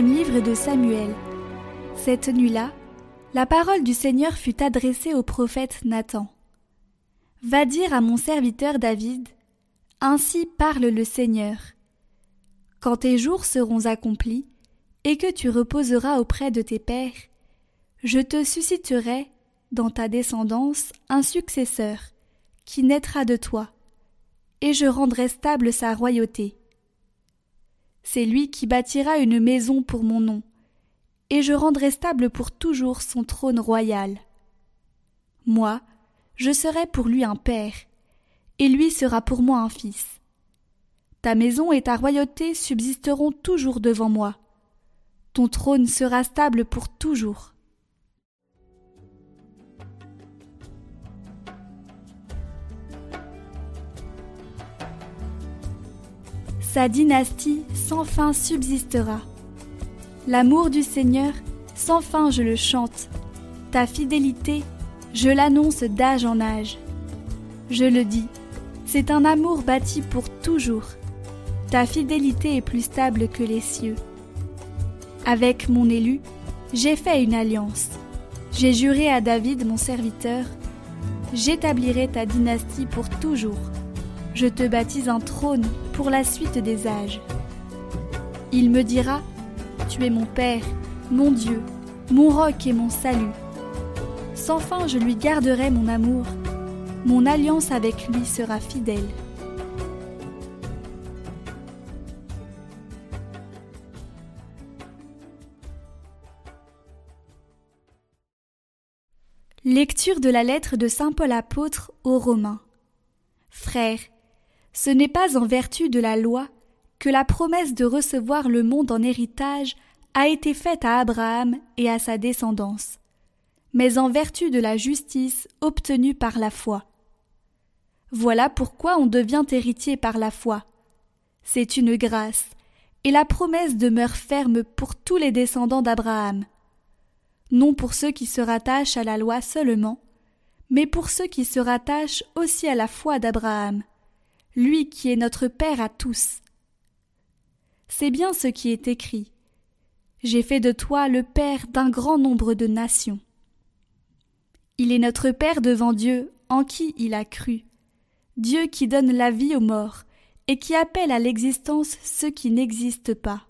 Livre de Samuel. Cette nuit-là, la parole du Seigneur fut adressée au prophète Nathan. Va dire à mon serviteur David, Ainsi parle le Seigneur. Quand tes jours seront accomplis, et que tu reposeras auprès de tes pères, je te susciterai, dans ta descendance, un successeur, qui naîtra de toi, et je rendrai stable sa royauté. C'est lui qui bâtira une maison pour mon nom, et je rendrai stable pour toujours son trône royal. Moi, je serai pour lui un père, et lui sera pour moi un fils. Ta maison et ta royauté subsisteront toujours devant moi. Ton trône sera stable pour toujours. Sa dynastie sans fin subsistera. L'amour du Seigneur, sans fin je le chante. Ta fidélité, je l'annonce d'âge en âge. Je le dis, c'est un amour bâti pour toujours. Ta fidélité est plus stable que les cieux. Avec mon élu, j'ai fait une alliance. J'ai juré à David, mon serviteur, j'établirai ta dynastie pour toujours. Je te baptise un trône pour la suite des âges. Il me dira, Tu es mon Père, mon Dieu, mon roc et mon salut. Sans fin je lui garderai mon amour, mon alliance avec lui sera fidèle. Lecture de la lettre de Saint Paul apôtre aux Romains. Frères, ce n'est pas en vertu de la loi que la promesse de recevoir le monde en héritage a été faite à Abraham et à sa descendance, mais en vertu de la justice obtenue par la foi. Voilà pourquoi on devient héritier par la foi. C'est une grâce, et la promesse demeure ferme pour tous les descendants d'Abraham. Non pour ceux qui se rattachent à la loi seulement, mais pour ceux qui se rattachent aussi à la foi d'Abraham lui qui est notre Père à tous. C'est bien ce qui est écrit. J'ai fait de toi le Père d'un grand nombre de nations. Il est notre Père devant Dieu, en qui il a cru. Dieu qui donne la vie aux morts, et qui appelle à l'existence ceux qui n'existent pas.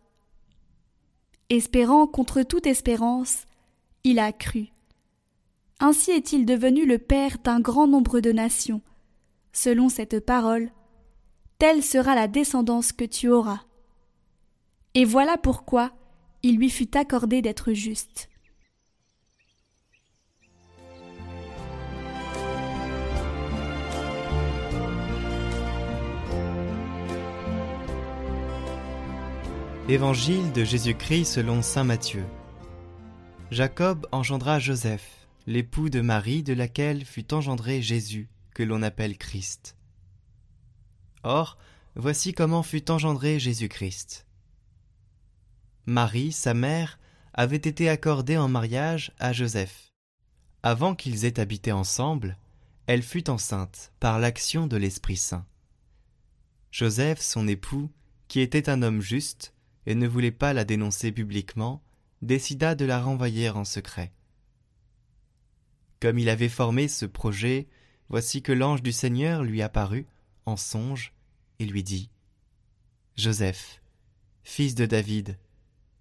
Espérant contre toute espérance, il a cru. Ainsi est-il devenu le Père d'un grand nombre de nations. Selon cette parole, telle sera la descendance que tu auras. Et voilà pourquoi il lui fut accordé d'être juste. Évangile de Jésus-Christ selon Saint Matthieu. Jacob engendra Joseph, l'époux de Marie de laquelle fut engendré Jésus, que l'on appelle Christ. Or, voici comment fut engendré Jésus-Christ. Marie, sa mère, avait été accordée en mariage à Joseph. Avant qu'ils aient habité ensemble, elle fut enceinte par l'action de l'Esprit Saint. Joseph, son époux, qui était un homme juste et ne voulait pas la dénoncer publiquement, décida de la renvoyer en secret. Comme il avait formé ce projet, voici que l'ange du Seigneur lui apparut, en songe, et lui dit Joseph, fils de David,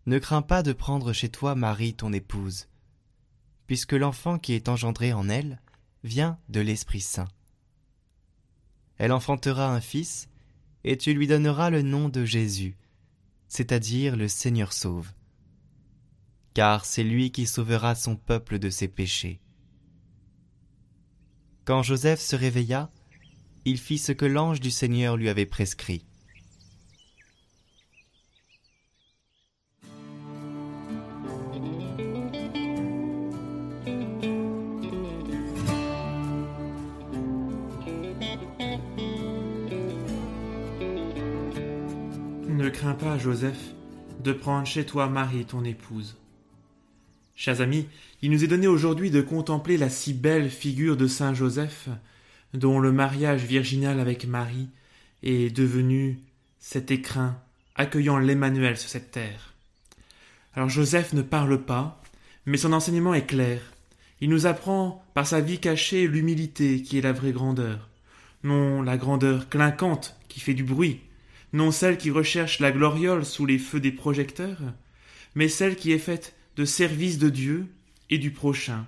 ne crains pas de prendre chez toi Marie ton épouse, puisque l'enfant qui est engendré en elle vient de l'Esprit Saint. Elle enfantera un fils, et tu lui donneras le nom de Jésus, c'est-à-dire le Seigneur sauve. Car c'est lui qui sauvera son peuple de ses péchés. Quand Joseph se réveilla, il fit ce que l'ange du Seigneur lui avait prescrit. Ne crains pas, Joseph, de prendre chez toi Marie, ton épouse. Chers amis, il nous est donné aujourd'hui de contempler la si belle figure de Saint Joseph, dont le mariage virginal avec Marie est devenu cet écrin accueillant l'Emmanuel sur cette terre. Alors Joseph ne parle pas, mais son enseignement est clair. Il nous apprend par sa vie cachée l'humilité qui est la vraie grandeur. Non la grandeur clinquante qui fait du bruit, non celle qui recherche la gloriole sous les feux des projecteurs, mais celle qui est faite de service de Dieu et du prochain,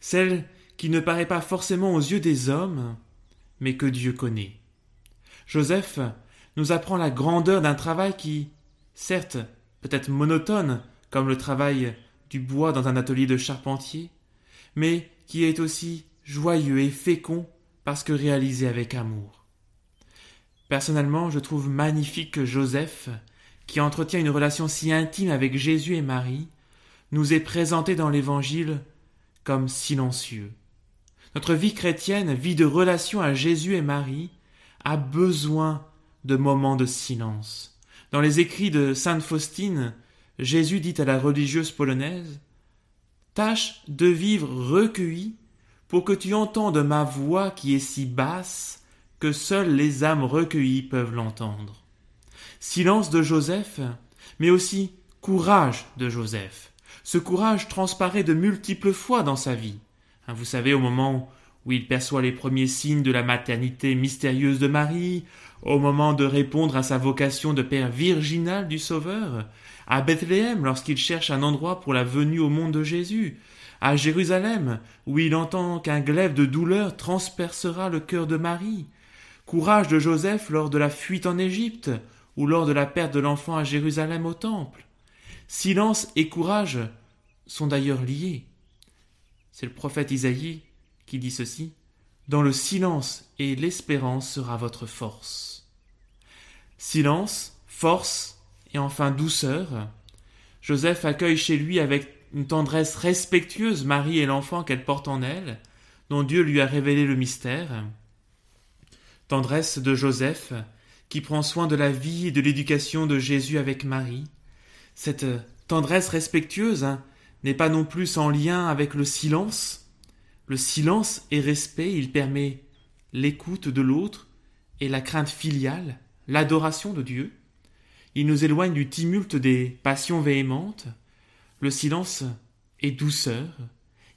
celle qui ne paraît pas forcément aux yeux des hommes, mais que Dieu connaît. Joseph nous apprend la grandeur d'un travail qui, certes, peut être monotone, comme le travail du bois dans un atelier de charpentier, mais qui est aussi joyeux et fécond parce que réalisé avec amour. Personnellement, je trouve magnifique que Joseph, qui entretient une relation si intime avec Jésus et Marie, nous est présenté dans l'Évangile comme silencieux. Notre vie chrétienne, vie de relation à Jésus et Marie, a besoin de moments de silence. Dans les écrits de sainte Faustine, Jésus dit à la religieuse polonaise Tâche de vivre recueilli pour que tu entendes ma voix qui est si basse que seules les âmes recueillies peuvent l'entendre. Silence de Joseph, mais aussi courage de Joseph. Ce courage transparaît de multiples fois dans sa vie. Hein, vous savez, au moment où il perçoit les premiers signes de la maternité mystérieuse de Marie, au moment de répondre à sa vocation de père virginal du Sauveur, à Bethléem lorsqu'il cherche un endroit pour la venue au monde de Jésus, à Jérusalem où il entend qu'un glaive de douleur transpercera le cœur de Marie, courage de Joseph lors de la fuite en Égypte ou lors de la perte de l'enfant à Jérusalem au temple. Silence et courage sont d'ailleurs liés. C'est le prophète Isaïe qui dit ceci. Dans le silence et l'espérance sera votre force. Silence, force et enfin douceur. Joseph accueille chez lui avec une tendresse respectueuse Marie et l'enfant qu'elle porte en elle, dont Dieu lui a révélé le mystère. Tendresse de Joseph, qui prend soin de la vie et de l'éducation de Jésus avec Marie. Cette tendresse respectueuse hein, n'est pas non plus en lien avec le silence, le silence et respect, il permet l'écoute de l'autre et la crainte filiale, l'adoration de Dieu. Il nous éloigne du tumulte des passions véhémentes. Le silence est douceur.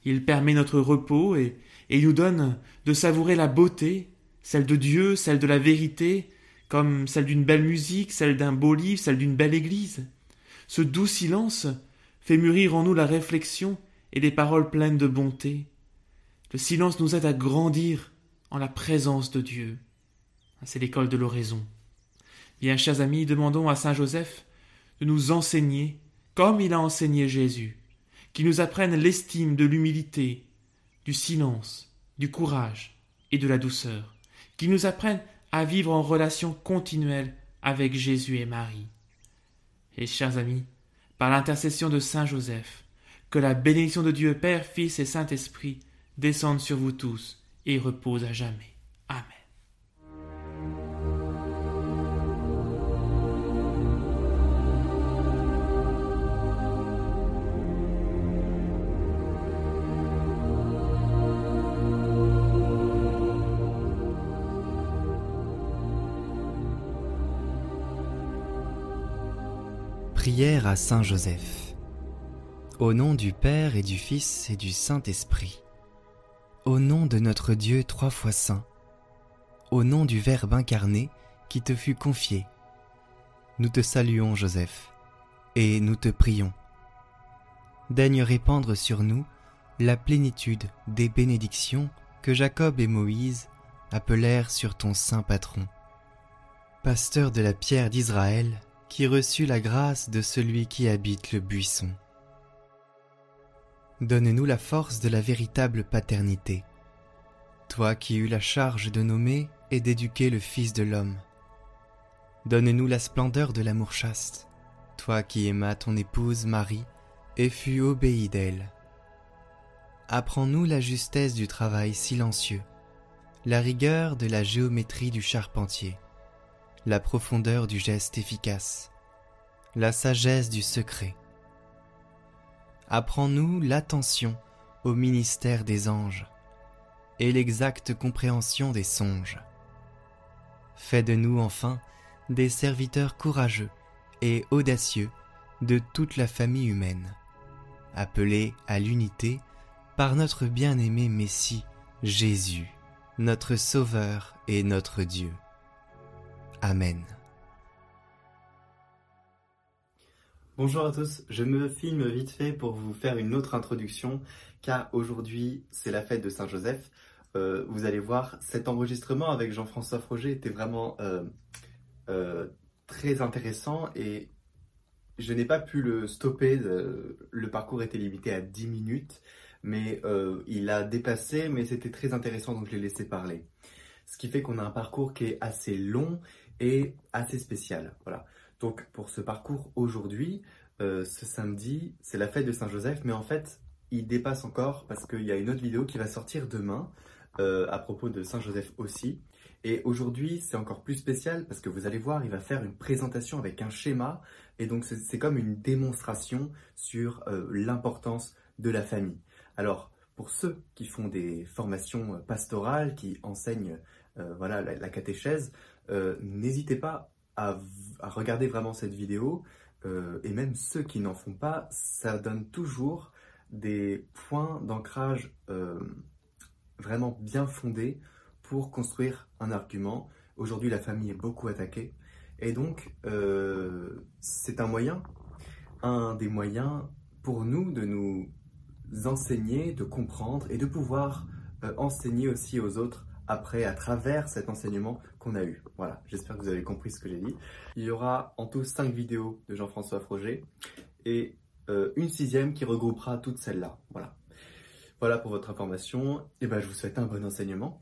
Il permet notre repos et, et nous donne de savourer la beauté, celle de Dieu, celle de la vérité, comme celle d'une belle musique, celle d'un beau livre, celle d'une belle église. Ce doux silence fait mûrir en nous la réflexion et des paroles pleines de bonté. Le silence nous aide à grandir en la présence de Dieu. C'est l'école de l'oraison. Bien, chers amis, demandons à Saint Joseph de nous enseigner, comme il a enseigné Jésus, qu'il nous apprenne l'estime de l'humilité, du silence, du courage et de la douceur, qu'il nous apprenne à vivre en relation continuelle avec Jésus et Marie. Et chers amis, par l'intercession de Saint Joseph, que la bénédiction de Dieu Père, Fils et Saint-Esprit descende sur vous tous et repose à jamais. Amen. À Saint Joseph. Au nom du Père et du Fils et du Saint-Esprit. Au nom de notre Dieu trois fois saint. Au nom du Verbe incarné qui te fut confié. Nous te saluons, Joseph, et nous te prions. Daigne répandre sur nous la plénitude des bénédictions que Jacob et Moïse appelèrent sur ton saint patron. Pasteur de la pierre d'Israël, qui reçut la grâce de celui qui habite le buisson. Donne-nous la force de la véritable paternité. Toi qui eus la charge de nommer et d'éduquer le Fils de l'homme. Donne-nous la splendeur de l'amour chaste, toi qui aimas ton épouse Marie et fus obéi d'elle. Apprends-nous la justesse du travail silencieux, la rigueur de la géométrie du charpentier, la profondeur du geste efficace, la sagesse du secret apprends-nous l'attention au ministère des anges et l'exacte compréhension des songes. Fais de nous enfin des serviteurs courageux et audacieux de toute la famille humaine, appelés à l'unité par notre bien-aimé Messie, Jésus, notre Sauveur et notre Dieu. Amen. Bonjour à tous, je me filme vite fait pour vous faire une autre introduction car aujourd'hui c'est la fête de Saint-Joseph. Euh, vous allez voir, cet enregistrement avec Jean-François Froger était vraiment euh, euh, très intéressant et je n'ai pas pu le stopper, le parcours était limité à 10 minutes, mais il a dépassé, mais c'était très intéressant donc je l'ai laissé parler. Ce qui fait qu'on a un parcours qui est assez long et assez spécial. Voilà. Donc pour ce parcours aujourd'hui, euh, ce samedi, c'est la fête de Saint-Joseph, mais en fait, il dépasse encore parce qu'il y a une autre vidéo qui va sortir demain euh, à propos de Saint-Joseph aussi. Et aujourd'hui, c'est encore plus spécial parce que vous allez voir, il va faire une présentation avec un schéma. Et donc, c'est comme une démonstration sur euh, l'importance de la famille. Alors, pour ceux qui font des formations pastorales, qui enseignent voilà, la catéchèse, n'hésitez pas à, regarder vraiment cette vidéo, euh, et même ceux qui n'en font pas, ça donne toujours des points d'ancrage euh, vraiment bien fondés pour construire un argument. Aujourd'hui, la famille est beaucoup attaquée, et donc euh, c'est un moyen, un des moyens pour nous de nous enseigner, de comprendre et de pouvoir enseigner aussi aux autres après à travers cet enseignement qu'on a eu. Voilà, j'espère que vous avez compris ce que j'ai dit. Il y aura en tout 5 vidéos de Jean-François Froger et euh, une sixième qui regroupera toutes celles-là. Voilà. Voilà pour votre information. Et ben, je vous souhaite un bon enseignement.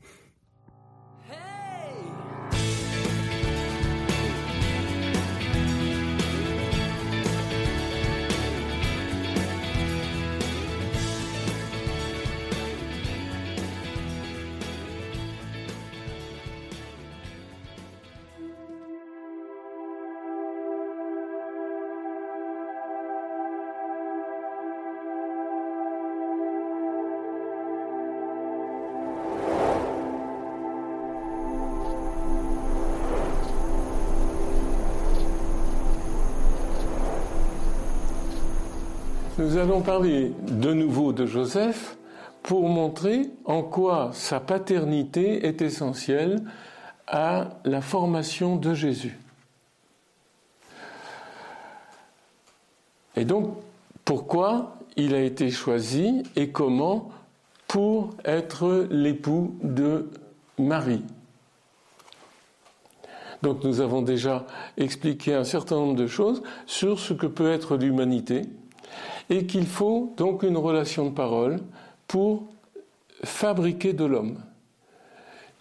Nous allons parler de nouveau de Joseph pour montrer en quoi sa paternité est essentielle à la formation de Jésus. Et donc, pourquoi il a été choisi et comment pour être l'époux de Marie. Donc nous avons déjà expliqué un certain nombre de choses sur ce que peut être l'humanité, et qu'il faut donc une relation de parole pour fabriquer de l'homme.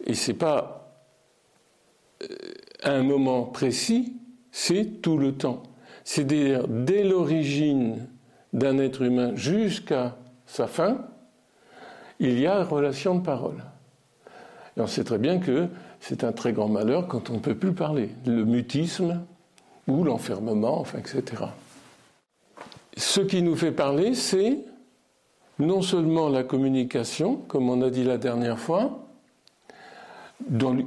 Et ce n'est pas euh, un moment précis, c'est tout le temps. C'est-à-dire dès l'origine d'un être humain jusqu'à sa fin, il y a relation de parole. Et on sait très bien que c'est un très grand malheur quand on ne peut plus parler. Le mutisme ou l'enfermement, enfin, etc ce qui nous fait parler, c'est non seulement la communication, comme on a dit la dernière fois,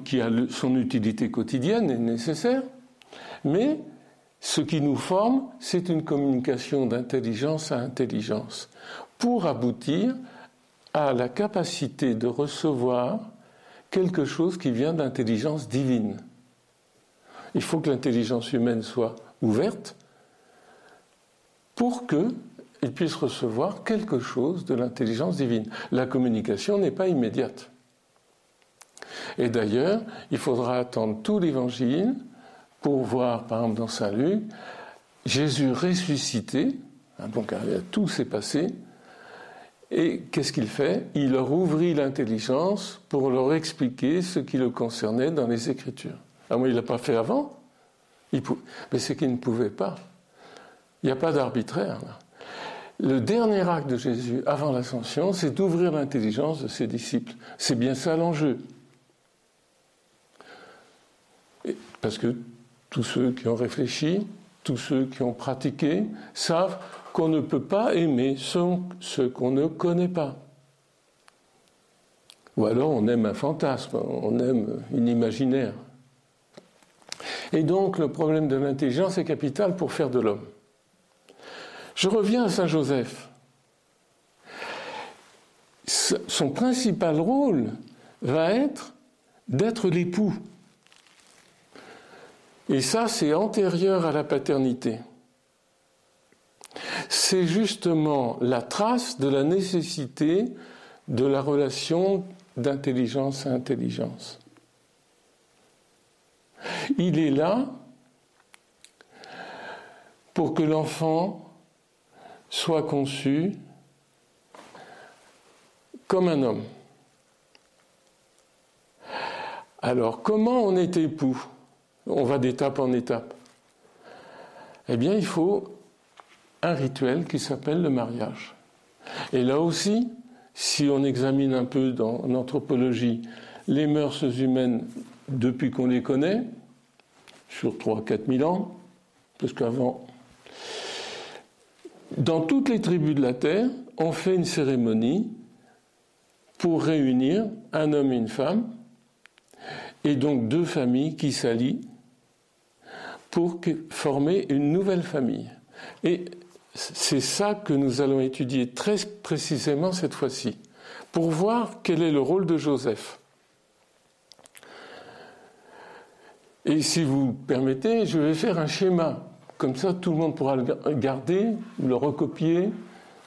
qui a son utilité quotidienne et nécessaire, mais ce qui nous forme, c'est une communication d'intelligence à intelligence, pour aboutir à la capacité de recevoir quelque chose qui vient d'intelligence divine. Il faut que l'intelligence humaine soit ouverte, pour qu'il puisse recevoir quelque chose de l'intelligence divine. La communication n'est pas immédiate. Et d'ailleurs, il faudra attendre tout l'évangile pour voir, par exemple, dans Saint Luc, Jésus ressuscité, hein, donc tout s'est passé, et qu'est-ce qu'il fait? Il leur ouvrit l'intelligence pour leur expliquer ce qui le concernait dans les Écritures. Ah, moi, il ne l'a pas fait avant, mais c'est qu'il ne pouvait pas. Il n'y a pas d'arbitraire. Le dernier acte de Jésus avant l'ascension, c'est d'ouvrir l'intelligence de ses disciples. C'est bien ça l'enjeu. Parce que tous ceux qui ont réfléchi, tous ceux qui ont pratiqué, savent qu'on ne peut pas aimer ce qu'on ne connaît pas. Ou alors on aime un fantasme, on aime une imaginaire. Et donc le problème de l'intelligence est capital pour faire de l'homme. Je reviens à Saint Joseph. Son principal rôle va être d'être l'époux. Et ça, c'est antérieur à la paternité. C'est justement la trace de la nécessité de la relation d'intelligence à intelligence. Il est là pour que l'enfant soit conçu comme un homme. Alors, comment on est époux? On va d'étape en étape. Eh bien, il faut un rituel qui s'appelle le mariage. Et là aussi, si on examine un peu dans l'anthropologie les mœurs humaines depuis qu'on les connaît, sur 3-4 000 ans, parce qu'avant, dans toutes les tribus de la Terre, on fait une cérémonie pour réunir un homme et une femme, et donc deux familles qui s'allient pour former une nouvelle famille. Et c'est ça que nous allons étudier très précisément cette fois-ci, pour voir quel est le rôle de Joseph. Et si vous permettez, je vais faire un schéma. Comme ça, tout le monde pourra le garder, le recopier.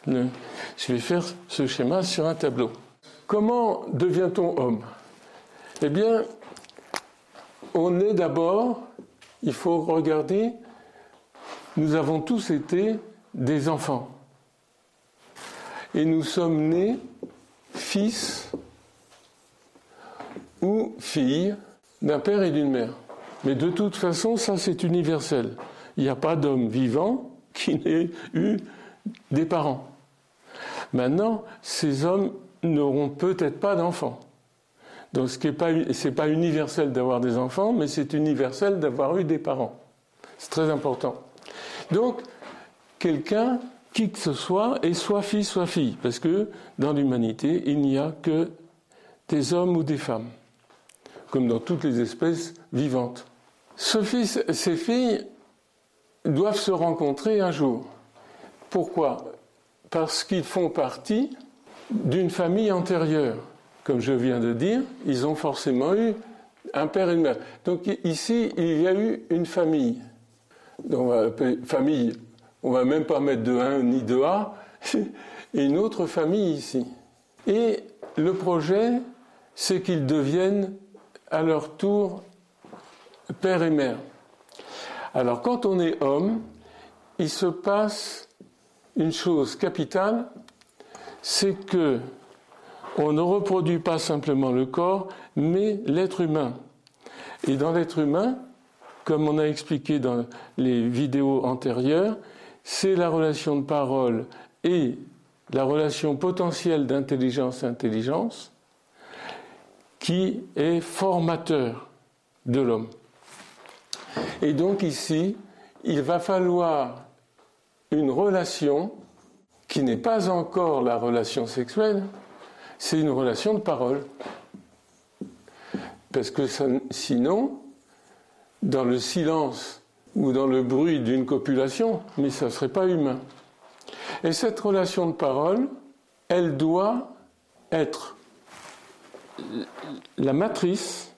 Je vais faire ce schéma sur un tableau. Comment devient-on homme? Eh bien, on est d'abord, il faut regarder, nous avons tous été des enfants. Et nous sommes nés fils ou filles d'un père et d'une mère. Mais de toute façon, ça c'est universel. Il n'y a pas d'homme vivant qui n'ait eu des parents. Maintenant, ces hommes n'auront peut-être pas d'enfants. Donc ce n'est pas, universel d'avoir des enfants, mais c'est universel d'avoir eu des parents. C'est très important. Donc, quelqu'un, qui que ce soit, est soit fils, soit fille, parce que dans l'humanité, il n'y a que des hommes ou des femmes, comme dans toutes les espèces vivantes. Ce fils, ces filles doivent se rencontrer un jour. Pourquoi? Parce qu'ils font partie d'une famille antérieure. Comme je viens de dire, ils ont forcément eu un père et une mère. Donc ici, il y a eu une famille. Donc, famille on va même pas mettre de 1 ni de A, une autre famille ici. Et le projet, c'est qu'ils deviennent à leur tour père et mère. Alors quand on est homme, il se passe une chose capitale, c'est que on ne reproduit pas simplement le corps, mais l'être humain. Et dans l'être humain, comme on a expliqué dans les vidéos antérieures, c'est la relation de parole et la relation potentielle d'intelligence-intelligence qui est formateur de l'homme. Et donc ici, il va falloir une relation qui n'est pas encore la relation sexuelle, c'est une relation de parole. Parce que sinon, dans le silence ou dans le bruit d'une copulation, mais ça ne serait pas humain. Et cette relation de parole, elle doit être la matrice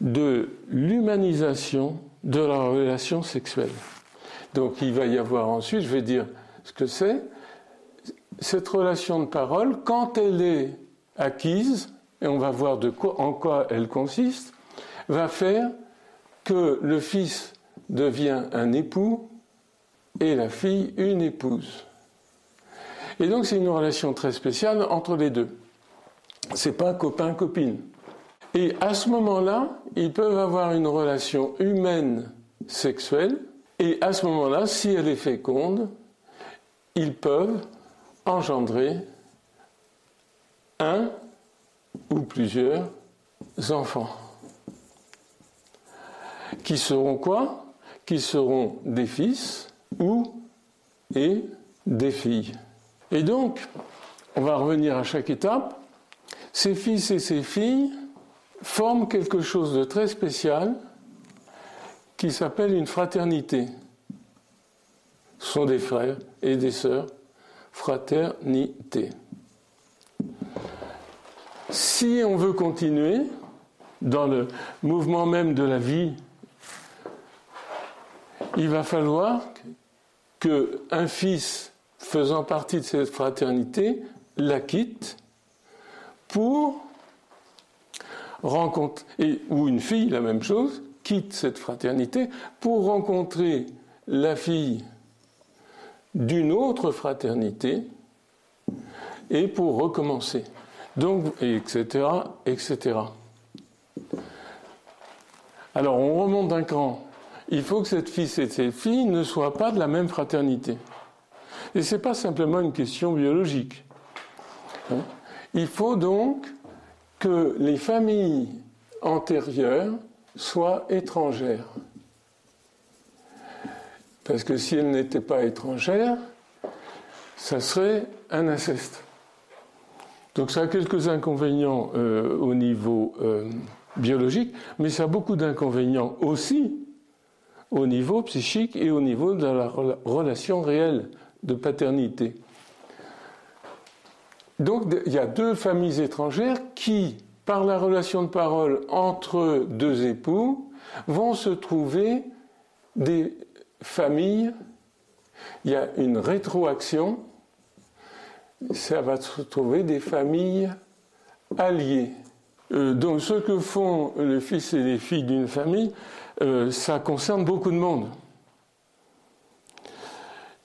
de l'humanisation de la relation sexuelle. Donc il va y avoir ensuite, je vais dire ce que c'est, cette relation de parole, quand elle est acquise, et on va voir de quoi, en quoi elle consiste, va faire que le fils devient un époux et la fille une épouse. Et donc c'est une relation très spéciale entre les deux. C'est pas copain-copine. Et à ce moment-là, ils peuvent avoir une relation humaine sexuelle, et à ce moment-là, si elle est féconde, ils peuvent engendrer un ou plusieurs enfants qui seront quoi? Qui seront des fils ou et des filles. Et donc, on va revenir à chaque étape. Ces fils et ces filles forment quelque chose de très spécial qui s'appelle une fraternité. Ce sont des frères et des sœurs. Fraternité. Si on veut continuer dans le mouvement même de la vie, il va falloir qu'un fils faisant partie de cette fraternité la quitte pour rencontrer, ou une fille, la même chose, quitte cette fraternité pour rencontrer la fille d'une autre fraternité et pour recommencer. Donc, etc., etc. Alors, on remonte d'un cran. Il faut que cette fille et cette fille ne soient pas de la même fraternité. Et ce n'est pas simplement une question biologique. Hein. Il faut donc que les familles antérieures soient étrangères. Parce que si elles n'étaient pas étrangères, ça serait un inceste. Donc ça a quelques inconvénients euh, au niveau euh, biologique, mais ça a beaucoup d'inconvénients aussi au niveau psychique et au niveau de la relation réelle de paternité. Donc il y a deux familles étrangères qui, par la relation de parole entre deux époux, vont se trouver des familles. Il y a une rétroaction, ça va se trouver des familles alliées. Euh, donc ce que font les fils et les filles d'une famille, euh, ça concerne beaucoup de monde.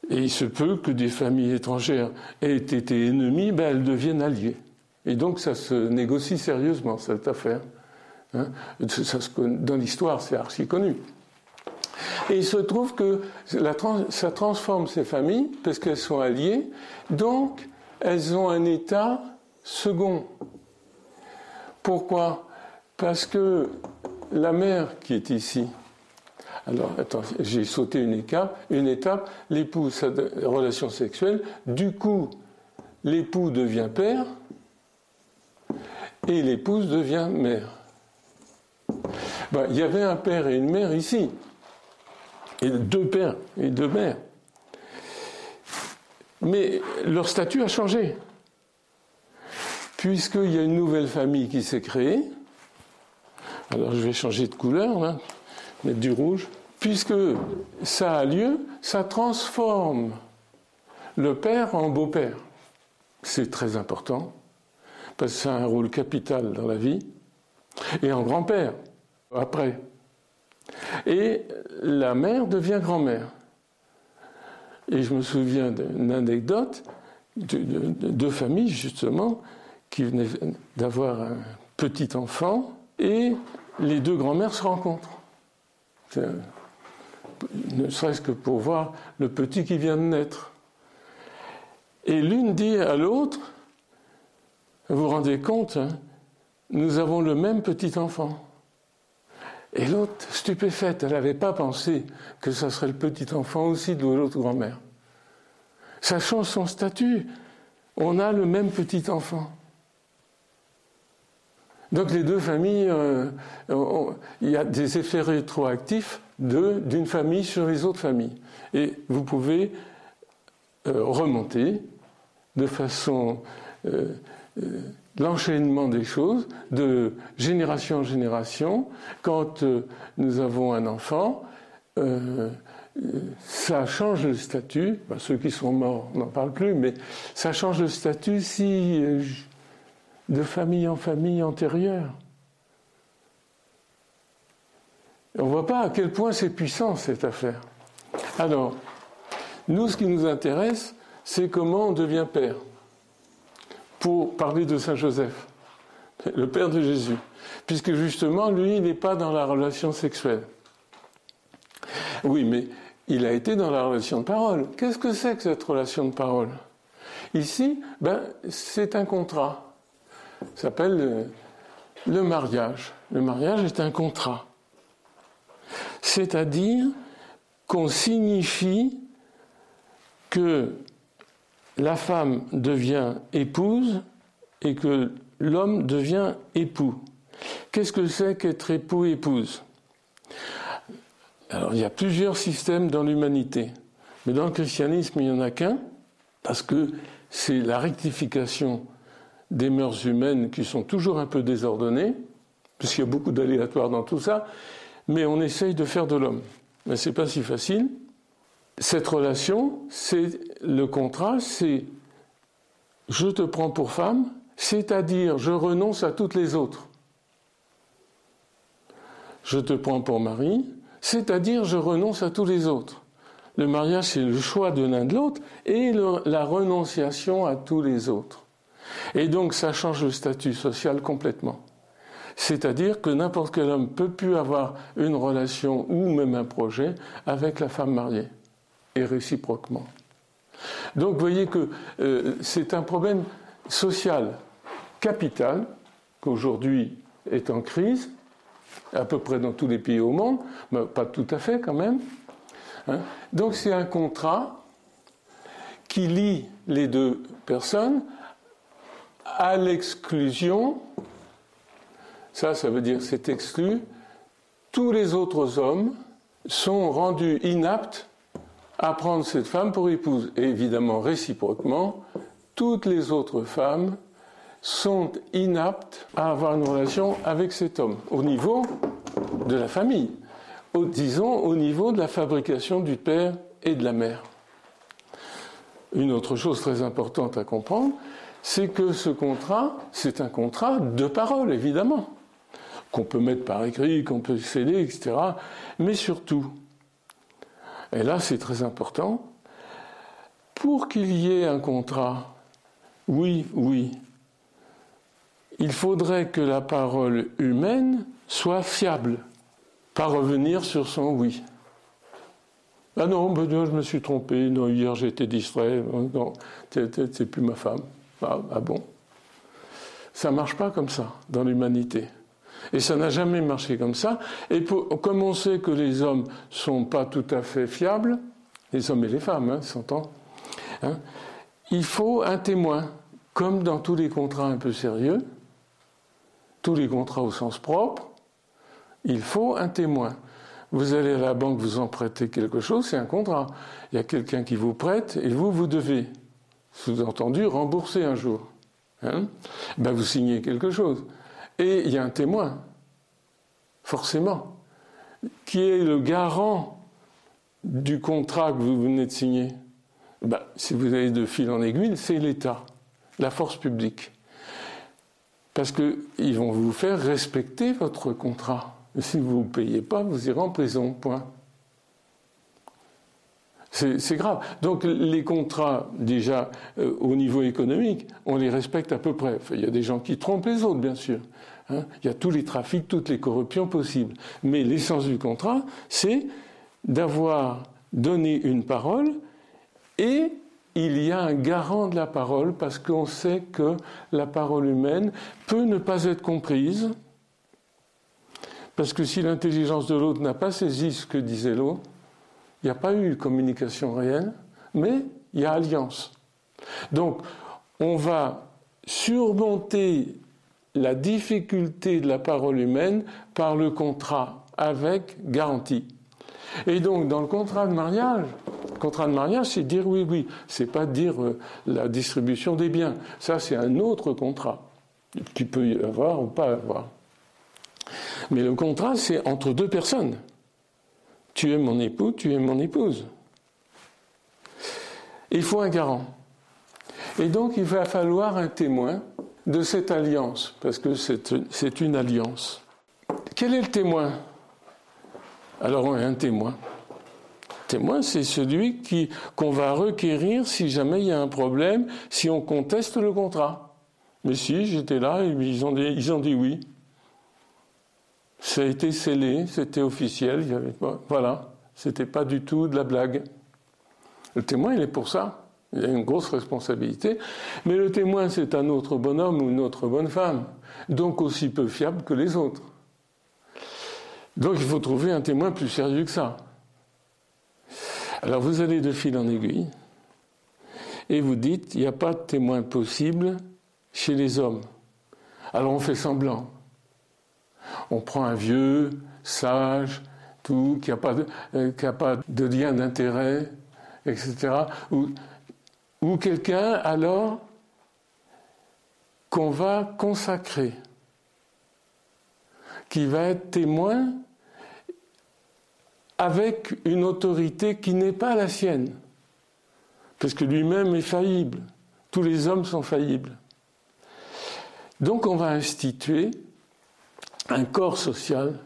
Et il se peut que des familles étrangères aient été ennemies, ben elles deviennent alliées. Et donc ça se négocie sérieusement, cette affaire. Hein. dans l'histoire, c'est archi connu. Et il se trouve que ça transforme ces familles, parce qu'elles sont alliées, donc elles ont un état second. Pourquoi? Parce que la mère qui est ici, alors, attends, j'ai sauté une étape, une étape sa relation sexuelle, du coup, l'époux devient père et l'épouse devient mère. Ben, il y avait un père et une mère ici, deux pères et deux mères. Mais leur statut a changé, puisqu'il y a une nouvelle famille qui s'est créée. Alors je vais changer de couleur, là mettre du rouge, puisque ça a lieu, ça transforme le père en beau-père. C'est très important, parce que ça a un rôle capital dans la vie, et en grand-père, après. Et la mère devient grand-mère. Et je me souviens d'une anecdote de, deux familles, justement, qui venaient d'avoir un petit enfant, et les deux grand-mères se rencontrent ne serait-ce que pour voir le petit qui vient de naître. Et l'une dit à l'autre, vous vous rendez compte, hein, nous avons le même petit enfant. Et l'autre, stupéfaite, elle n'avait pas pensé que ça serait le petit enfant aussi de l'autre grand-mère. Ça change son statut. On a le même petit enfant. Donc les deux familles, euh, il y a des effets rétroactifs d'une famille sur les autres familles. Et vous pouvez euh, remonter de façon euh, l'enchaînement des choses de génération en génération. Quand nous avons un enfant, ça change le statut. ceux qui sont morts n'en parlent plus, mais ça change le statut si de famille en famille antérieure. On ne voit pas à quel point c'est puissant cette affaire. Alors, nous, ce qui nous intéresse, c'est comment on devient père. Pour parler de Saint Joseph, le père de Jésus. Puisque justement, lui, il n'est pas dans la relation sexuelle. Oui, mais il a été dans la relation de parole. Qu'est-ce que c'est que cette relation de parole? Ici, ben, c'est un contrat s'appelle le, mariage. Le mariage est un contrat. C'est-à-dire qu'on signifie que la femme devient épouse et que l'homme devient époux. Qu'est-ce que c'est qu'être époux-épouse Alors il y a plusieurs systèmes dans l'humanité, mais dans le christianisme il n'y en a qu'un, parce que c'est la rectification des mœurs humaines qui sont toujours un peu désordonnées, puisqu'il y a beaucoup d'aléatoires dans tout ça, mais on essaye de faire de l'homme. Mais ce n'est pas si facile. Cette relation, c'est le contrat, c'est je te prends pour femme, c'est-à-dire je renonce à toutes les autres. Je te prends pour mari, c'est-à-dire je renonce à tous les autres. Le mariage, c'est le choix de l'un de l'autre et la renonciation à tous les autres. Et donc ça change le statut social complètement. C'est-à-dire que n'importe quel homme peut plus avoir une relation ou même un projet avec la femme mariée, et réciproquement. Donc vous voyez que euh, c'est un problème social capital qu'aujourd'hui est en crise, à peu près dans tous les pays au monde, mais pas tout à fait quand même. Hein. Donc c'est un contrat qui lie les deux personnes à l'exclusion, ça, ça veut dire c'est exclu, tous les autres hommes sont rendus inaptes à prendre cette femme pour épouse. Et évidemment, réciproquement, toutes les autres femmes sont inaptes à avoir une relation avec cet homme, au niveau de la famille, disons au niveau de la fabrication du père et de la mère. Une autre chose très importante à comprendre, c'est que ce contrat, c'est un contrat de parole, évidemment, qu'on peut mettre par écrit, qu'on peut sceller, etc. Mais surtout, et là c'est très important, pour qu'il y ait un contrat, oui, oui, il faudrait que la parole humaine soit fiable, pas revenir sur son oui. Ah non, ben, je me suis trompé, non, hier j'étais distrait, non, c'est plus ma femme. Ah, ah, bon Ça ne marche pas comme ça dans l'humanité. Et ça n'a jamais marché comme ça. Et comme on sait que les hommes sont pas tout à fait fiables, les hommes et les femmes, hein, s'entend, hein, il faut un témoin, comme dans tous les contrats un peu sérieux, tous les contrats au sens propre, il faut un témoin. Vous allez à la banque, vous en prêtez quelque chose, c'est un contrat. Il y a quelqu'un qui vous prête et vous, vous devez sous-entendu rembourser un jour. Hein ben vous signez quelque chose. Et il y a un témoin, forcément, qui est le garant du contrat que vous venez de signer. Ben, si vous avez de fil en aiguille, c'est l'État, la force publique. Parce qu'ils vont vous faire respecter votre contrat. si vous ne payez pas, vous irez en prison, point. C'est grave. Donc les contrats, déjà, euh, au niveau économique, on les respecte à peu près. il y a des gens qui trompent les autres, bien sûr. Hein. il y a tous les trafics, toutes les corruptions possibles. Mais l'essence du contrat, c'est d'avoir donné une parole et il y a un garant de la parole parce qu'on sait que la parole humaine peut ne pas être comprise. Parce que si l'intelligence de l'autre n'a pas saisi ce que disait l'autre, il n'y a pas eu communication réelle, mais il y a alliance. Donc, on va surmonter la difficulté de la parole humaine par le contrat avec garantie. Et donc, dans le contrat de mariage, contrat de mariage, c'est dire oui, oui. C'est pas dire euh, la distribution des biens. Ça, c'est un autre contrat qui peut y avoir ou pas avoir. Mais le contrat, c'est entre deux personnes. Tu es mon époux, tu es mon épouse. Il faut un garant. Et donc il va falloir un témoin de cette alliance, parce que c'est une alliance. Quel est le témoin? Alors un témoin. Témoin, c'est celui qu'on va requérir si jamais il y a un problème, si on conteste le contrat. Mais si, j'étais là ils ont dit oui. Ça a été scellé, c'était officiel, voilà, c'était pas du tout de la blague. Le témoin, il est pour ça. Il a une grosse responsabilité. Mais le témoin, c'est un autre bonhomme ou une autre bonne femme, donc aussi peu fiable que les autres. Donc il faut trouver un témoin plus sérieux que ça. Alors vous allez de fil en aiguille et vous dites, il n'y a pas de témoin possible chez les hommes. Alors on fait semblant. On prend un vieux, sage, tout, qui n'a pas, euh, pas, de lien d'intérêt, etc. Ou, ou quelqu'un alors qu'on va consacrer, qui va être témoin avec une autorité qui n'est pas la sienne, parce que lui-même est faillible. Tous les hommes sont faillibles. Donc on va instituer un corps social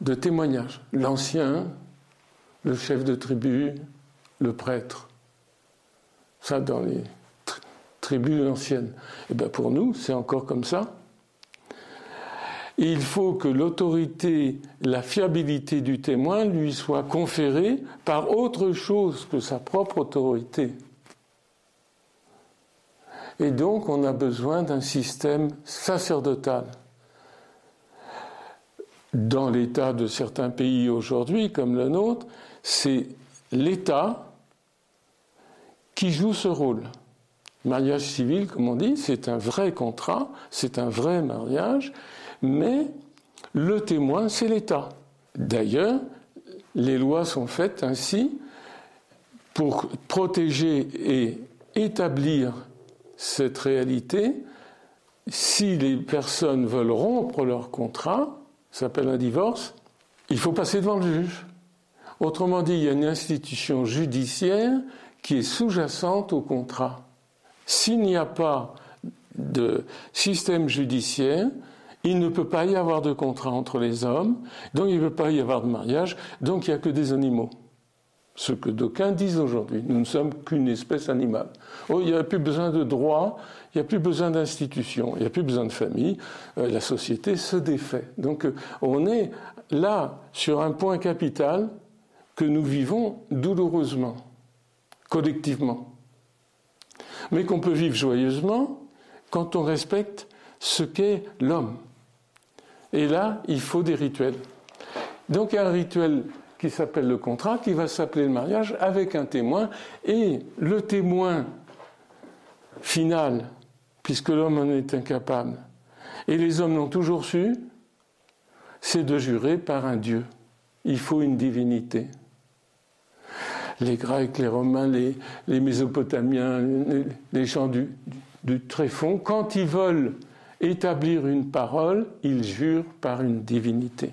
de témoignage. L'ancien, le chef de tribu, le prêtre. Ça dans les tribus anciennes. Et eh bien pour nous, c'est encore comme ça. il faut que l'autorité, la fiabilité du témoin lui soit conférée par autre chose que sa propre autorité. Et donc, on a besoin d'un système sacerdotal. Dans l'état de certains pays aujourd'hui, comme le nôtre, c'est l'État qui joue ce rôle. Mariage civil, comme on dit, c'est un vrai contrat, c'est un vrai mariage, mais le témoin, c'est l'État. D'ailleurs, les lois sont faites ainsi pour protéger et établir cette réalité, si les personnes veulent rompre leur contrat, s'appelle un divorce, il faut passer devant le juge. Autrement dit, il y a une institution judiciaire qui est sous-jacente au contrat. S'il n'y a pas de système judiciaire, il ne peut pas y avoir de contrat entre les hommes, donc il ne peut pas y avoir de mariage, donc il n'y a que des animaux ce que d'aucuns disent aujourd'hui. Nous ne sommes qu'une espèce animale. Oh, il n'y a plus besoin de droit, il n'y a plus besoin d'institutions, il n'y a plus besoin de famille, euh, la société se défait. Donc euh, on est là sur un point capital que nous vivons douloureusement, collectivement, mais qu'on peut vivre joyeusement quand on respecte ce qu'est l'homme. Et là, il faut des rituels. Donc un rituel qui s'appelle le contrat, qui va s'appeler le mariage avec un témoin. Et le témoin final, puisque l'homme en est incapable, et les hommes l'ont toujours su, c'est de jurer par un Dieu. Il faut une divinité. Les Grecs, les Romains, les, Mésopotamiens, les, gens du, du tréfonds, quand ils veulent établir une parole, ils jurent par une divinité.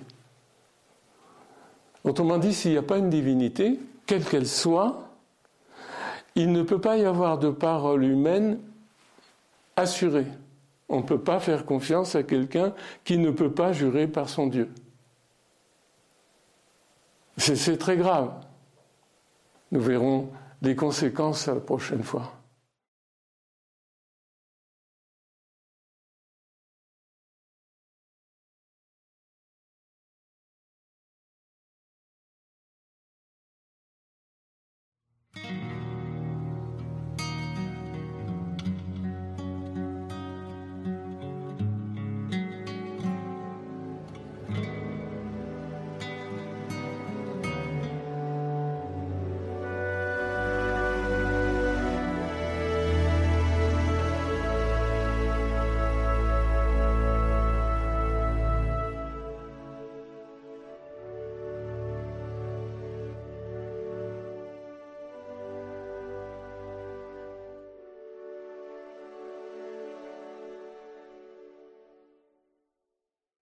Autrement dit, s'il n'y a pas une divinité, quelle qu'elle soit, il ne peut pas y avoir de parole humaine assurée. On ne peut pas faire confiance à quelqu'un qui ne peut pas jurer par son Dieu. C'est très grave. Nous verrons les conséquences la prochaine fois.